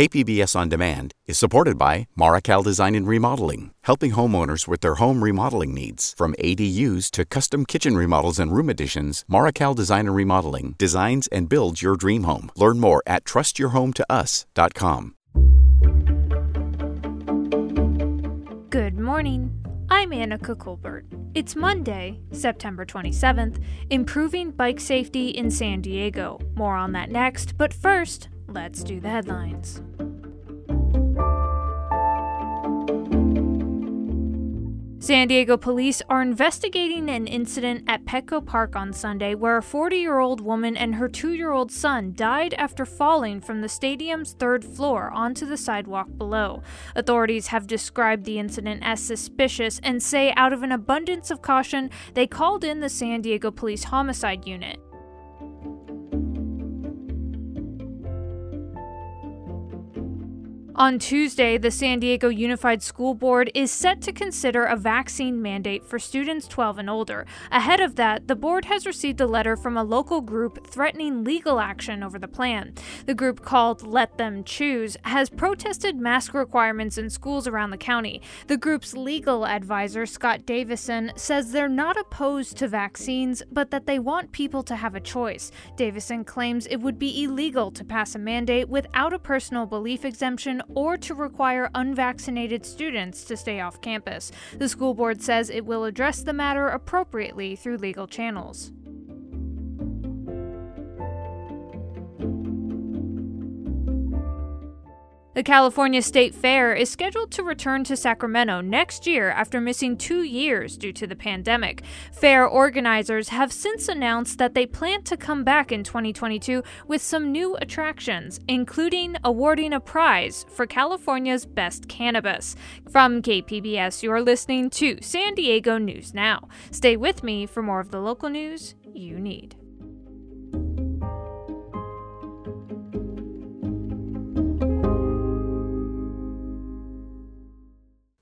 KPBS On Demand is supported by Marrokal Design and Remodeling, helping homeowners with their home remodeling needs. From ADUs to custom kitchen remodels and room additions, Marrokal Design and Remodeling designs and builds your dream home. Learn more at trustyourhometous.com. Good morning. I'm Anica Colbert. It's Monday, September 27th, improving bike safety in San Diego. More on that next, but first, let's do the headlines. San Diego police are investigating an incident at Petco Park on Sunday where a 40 year old woman and her two year old son died after falling from the stadium's third floor onto the sidewalk below. Authorities have described the incident as suspicious and say, out of an abundance of caution, they called in the San Diego Police Homicide Unit. On Tuesday, the San Diego Unified School Board is set to consider a vaccine mandate for students 12 and older. Ahead of that, the board has received a letter from a local group threatening legal action over the plan. The group called Let Them Choose has protested mask requirements in schools around the county. The group's legal advisor, Scott Davison, says they're not opposed to vaccines, but that they want people to have a choice. Davison claims it would be illegal to pass a mandate without a personal belief exemption or to require unvaccinated students to stay off campus. The school board says it will address the matter appropriately through legal channels. The California State Fair is scheduled to return to Sacramento next year after missing two years due to the pandemic. Fair organizers have since announced that they plan to come back in 2022 with some new attractions, including awarding a prize for California's best cannabis. From KPBS, you're listening to San Diego News Now. Stay with me for more of the local news you need.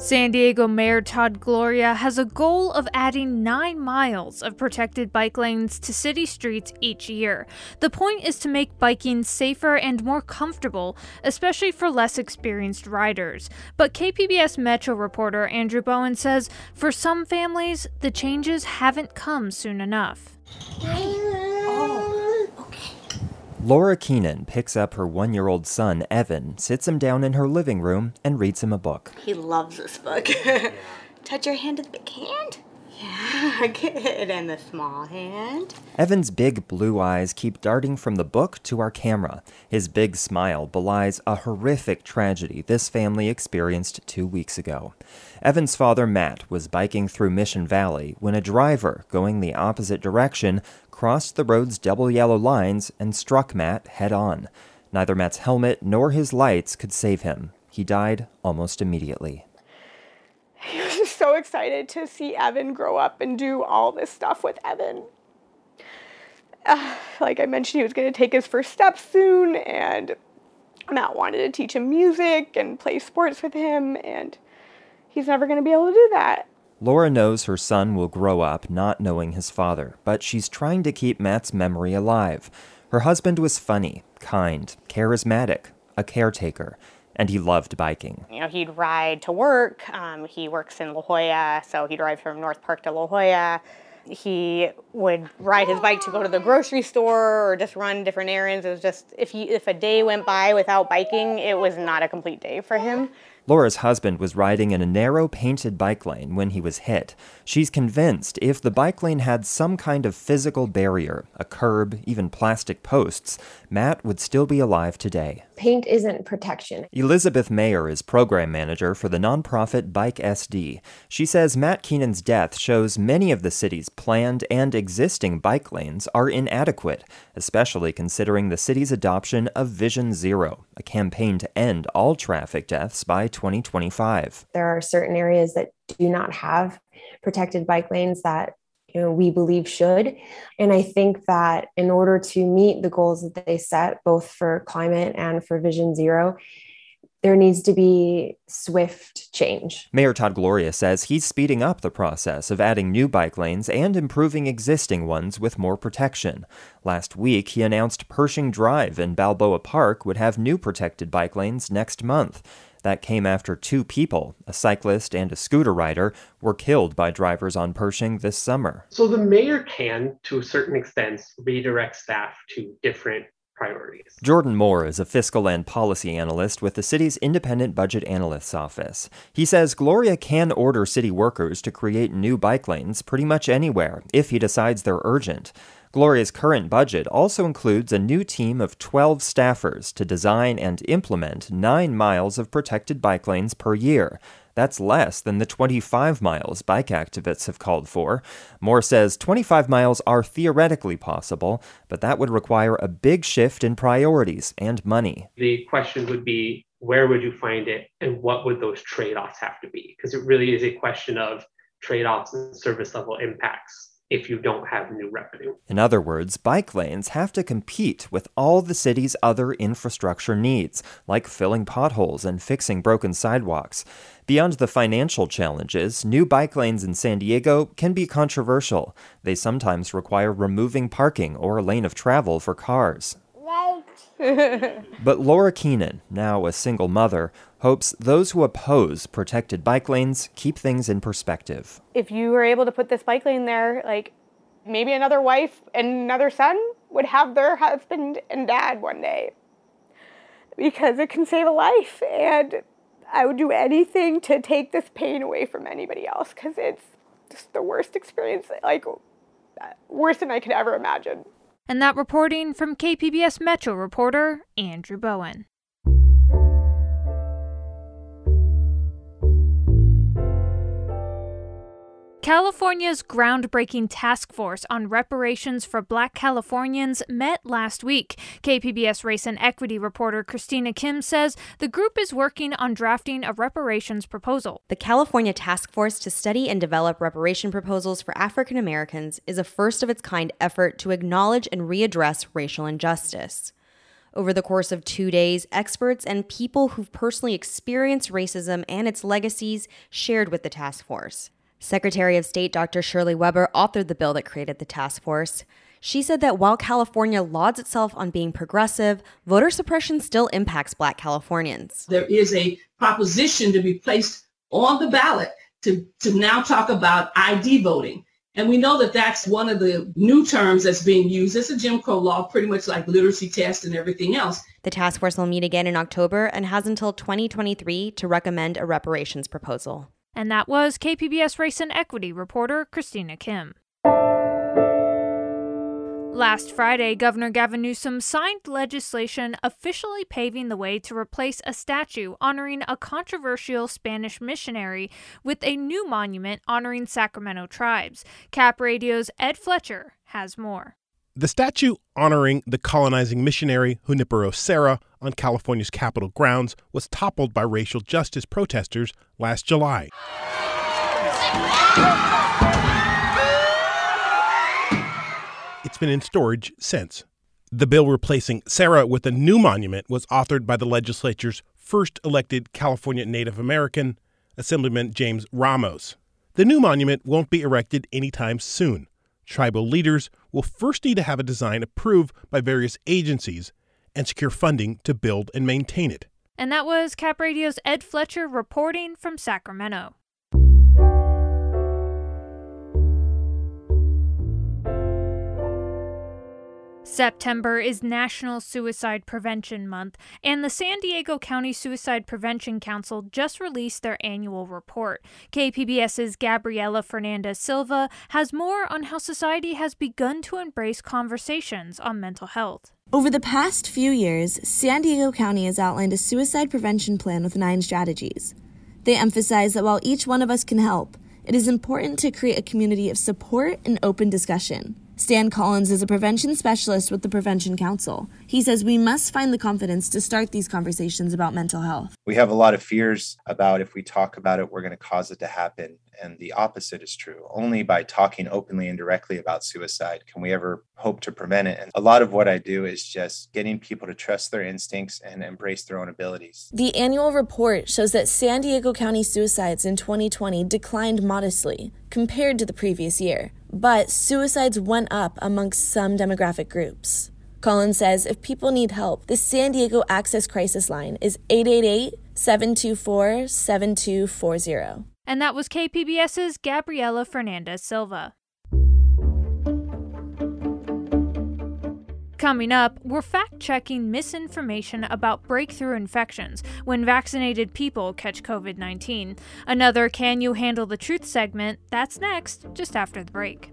San Diego Mayor Todd Gloria has a goal of adding nine miles of protected bike lanes to city streets each year. The point is to make biking safer and more comfortable, especially for less experienced riders. But KPBS Metro reporter Andrew Bowen says for some families, the changes haven't come soon enough. Laura Keenan picks up her one year old son, Evan, sits him down in her living room, and reads him a book. He loves this book. Touch your hand to the big hand. Yeah, good. And the small hand. Evan's big blue eyes keep darting from the book to our camera. His big smile belies a horrific tragedy this family experienced two weeks ago. Evan's father, Matt, was biking through Mission Valley when a driver going the opposite direction crossed the road's double yellow lines and struck Matt head on. Neither Matt's helmet nor his lights could save him. He died almost immediately. He was just so excited to see Evan grow up and do all this stuff with Evan. Uh, like I mentioned, he was going to take his first steps soon, and Matt wanted to teach him music and play sports with him, and he's never going to be able to do that. Laura knows her son will grow up not knowing his father, but she's trying to keep Matt's memory alive. Her husband was funny, kind, charismatic, a caretaker, and he loved biking. You know, he'd ride to work. Um, he works in La Jolla, so he'd ride from North Park to La Jolla. He would ride his bike to go to the grocery store or just run different errands. It was just if he if a day went by without biking, it was not a complete day for him. Laura's husband was riding in a narrow painted bike lane when he was hit. She's convinced if the bike lane had some kind of physical barrier, a curb, even plastic posts, Matt would still be alive today. Paint isn't protection. Elizabeth Mayer is program manager for the nonprofit Bike SD. She says Matt Keenan's death shows many of the city's planned and existing bike lanes are inadequate, especially considering the city's adoption of Vision Zero, a campaign to end all traffic deaths by 2025. There are certain areas that do not have protected bike lanes that you know, we believe should. And I think that in order to meet the goals that they set, both for climate and for Vision Zero, there needs to be swift change. Mayor Todd Gloria says he's speeding up the process of adding new bike lanes and improving existing ones with more protection. Last week, he announced Pershing Drive in Balboa Park would have new protected bike lanes next month. That came after two people, a cyclist and a scooter rider, were killed by drivers on Pershing this summer. So the mayor can, to a certain extent, redirect staff to different priorities. Jordan Moore is a fiscal and policy analyst with the city's Independent Budget Analyst's Office. He says Gloria can order city workers to create new bike lanes pretty much anywhere if he decides they're urgent. Gloria's current budget also includes a new team of 12 staffers to design and implement nine miles of protected bike lanes per year. That's less than the 25 miles bike activists have called for. Moore says 25 miles are theoretically possible, but that would require a big shift in priorities and money. The question would be where would you find it and what would those trade offs have to be? Because it really is a question of trade offs and service level impacts if you don't have new revenue. In other words, bike lanes have to compete with all the city's other infrastructure needs, like filling potholes and fixing broken sidewalks. Beyond the financial challenges, new bike lanes in San Diego can be controversial. They sometimes require removing parking or a lane of travel for cars. but Laura Keenan, now a single mother, hopes those who oppose protected bike lanes keep things in perspective. If you were able to put this bike lane there, like maybe another wife and another son would have their husband and dad one day because it can save a life. And I would do anything to take this pain away from anybody else because it's just the worst experience, like worse than I could ever imagine. And that reporting from KPBS Metro reporter Andrew Bowen. California's groundbreaking task force on reparations for black Californians met last week. KPBS race and equity reporter Christina Kim says the group is working on drafting a reparations proposal. The California Task Force to study and develop reparation proposals for African Americans is a first of its kind effort to acknowledge and readdress racial injustice. Over the course of two days, experts and people who've personally experienced racism and its legacies shared with the task force. Secretary of State Dr. Shirley Weber authored the bill that created the task force. She said that while California lauds itself on being progressive, voter suppression still impacts black Californians. There is a proposition to be placed on the ballot to, to now talk about ID voting. And we know that that's one of the new terms that's being used. It's a Jim Crow law, pretty much like literacy test and everything else. The task force will meet again in October and has until 2023 to recommend a reparations proposal. And that was KPBS Race and Equity reporter Christina Kim. Last Friday, Governor Gavin Newsom signed legislation officially paving the way to replace a statue honoring a controversial Spanish missionary with a new monument honoring Sacramento tribes. Cap Radio's Ed Fletcher has more. The statue honoring the colonizing missionary Junipero Serra on California's Capitol grounds was toppled by racial justice protesters last July. It's been in storage since. The bill replacing Serra with a new monument was authored by the legislature's first elected California Native American, Assemblyman James Ramos. The new monument won't be erected anytime soon. Tribal leaders will first need to have a design approved by various agencies and secure funding to build and maintain it. And that was Cap Radio's Ed Fletcher reporting from Sacramento. September is National Suicide Prevention Month, and the San Diego County Suicide Prevention Council just released their annual report. KPBS's Gabriela Fernandez Silva has more on how society has begun to embrace conversations on mental health. Over the past few years, San Diego County has outlined a suicide prevention plan with nine strategies. They emphasize that while each one of us can help, it is important to create a community of support and open discussion. Stan Collins is a prevention specialist with the Prevention Council. He says we must find the confidence to start these conversations about mental health. We have a lot of fears about if we talk about it, we're going to cause it to happen. and the opposite is true. Only by talking openly and directly about suicide can we ever hope to prevent it. And a lot of what I do is just getting people to trust their instincts and embrace their own abilities. The annual report shows that San Diego County suicides in 2020 declined modestly compared to the previous year, but suicides went up amongst some demographic groups. Collins says if people need help, the San Diego Access Crisis Line is 888 724 7240. And that was KPBS's Gabriela Fernandez Silva. Coming up, we're fact checking misinformation about breakthrough infections when vaccinated people catch COVID 19. Another Can You Handle the Truth segment, that's next, just after the break.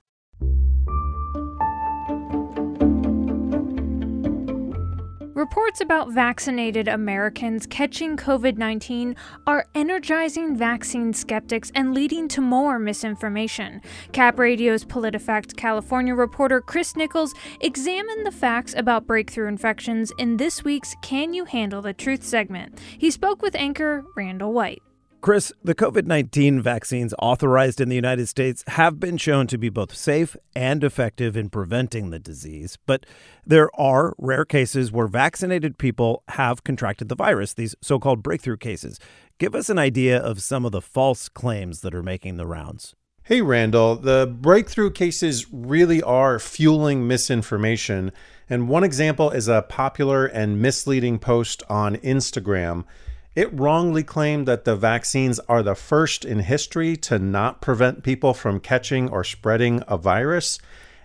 Reports about vaccinated Americans catching COVID 19 are energizing vaccine skeptics and leading to more misinformation. Cap Radio's PolitiFact California reporter Chris Nichols examined the facts about breakthrough infections in this week's Can You Handle the Truth segment. He spoke with anchor Randall White. Chris, the COVID 19 vaccines authorized in the United States have been shown to be both safe and effective in preventing the disease. But there are rare cases where vaccinated people have contracted the virus, these so called breakthrough cases. Give us an idea of some of the false claims that are making the rounds. Hey, Randall, the breakthrough cases really are fueling misinformation. And one example is a popular and misleading post on Instagram. It wrongly claimed that the vaccines are the first in history to not prevent people from catching or spreading a virus,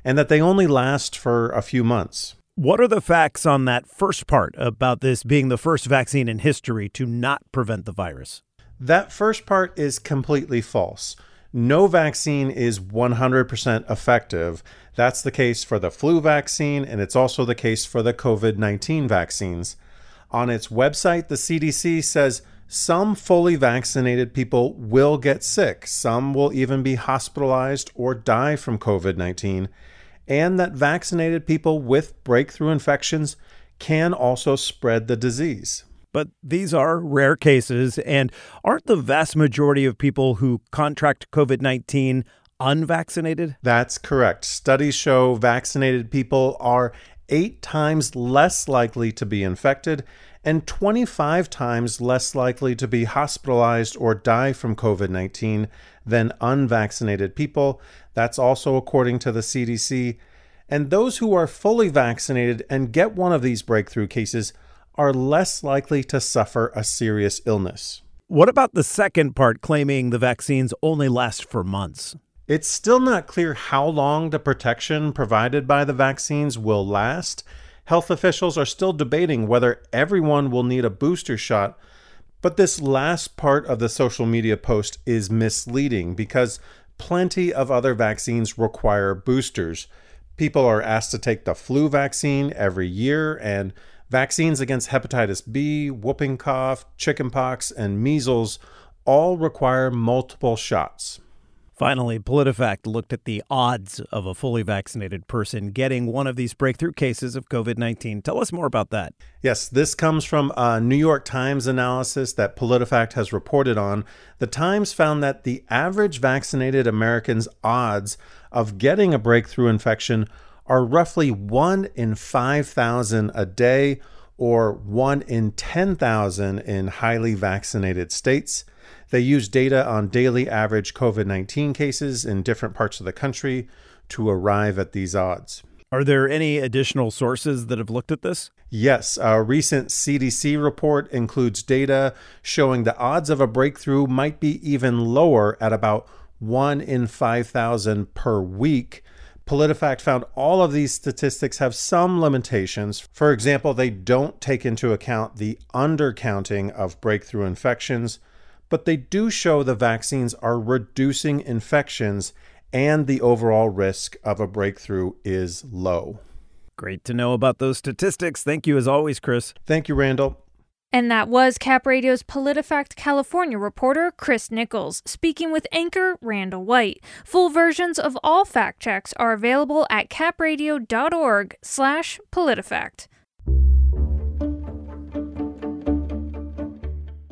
and that they only last for a few months. What are the facts on that first part about this being the first vaccine in history to not prevent the virus? That first part is completely false. No vaccine is 100% effective. That's the case for the flu vaccine, and it's also the case for the COVID 19 vaccines. On its website, the CDC says some fully vaccinated people will get sick, some will even be hospitalized or die from COVID 19, and that vaccinated people with breakthrough infections can also spread the disease. But these are rare cases, and aren't the vast majority of people who contract COVID 19 unvaccinated? That's correct. Studies show vaccinated people are eight times less likely to be infected and 25 times less likely to be hospitalized or die from COVID 19 than unvaccinated people. That's also according to the CDC. And those who are fully vaccinated and get one of these breakthrough cases are less likely to suffer a serious illness. What about the second part claiming the vaccines only last for months? It's still not clear how long the protection provided by the vaccines will last. Health officials are still debating whether everyone will need a booster shot. But this last part of the social media post is misleading because plenty of other vaccines require boosters. People are asked to take the flu vaccine every year, and vaccines against hepatitis B, whooping cough, chickenpox, and measles all require multiple shots. Finally, PolitiFact looked at the odds of a fully vaccinated person getting one of these breakthrough cases of COVID 19. Tell us more about that. Yes, this comes from a New York Times analysis that PolitiFact has reported on. The Times found that the average vaccinated American's odds of getting a breakthrough infection are roughly 1 in 5,000 a day or 1 in 10,000 in highly vaccinated states. They use data on daily average COVID 19 cases in different parts of the country to arrive at these odds. Are there any additional sources that have looked at this? Yes, a recent CDC report includes data showing the odds of a breakthrough might be even lower at about 1 in 5,000 per week. PolitiFact found all of these statistics have some limitations. For example, they don't take into account the undercounting of breakthrough infections, but they do show the vaccines are reducing infections and the overall risk of a breakthrough is low. Great to know about those statistics. Thank you as always, Chris. Thank you, Randall. And that was Cap Radio's PolitiFact California reporter, Chris Nichols, speaking with anchor Randall White. Full versions of all fact checks are available at capradio.org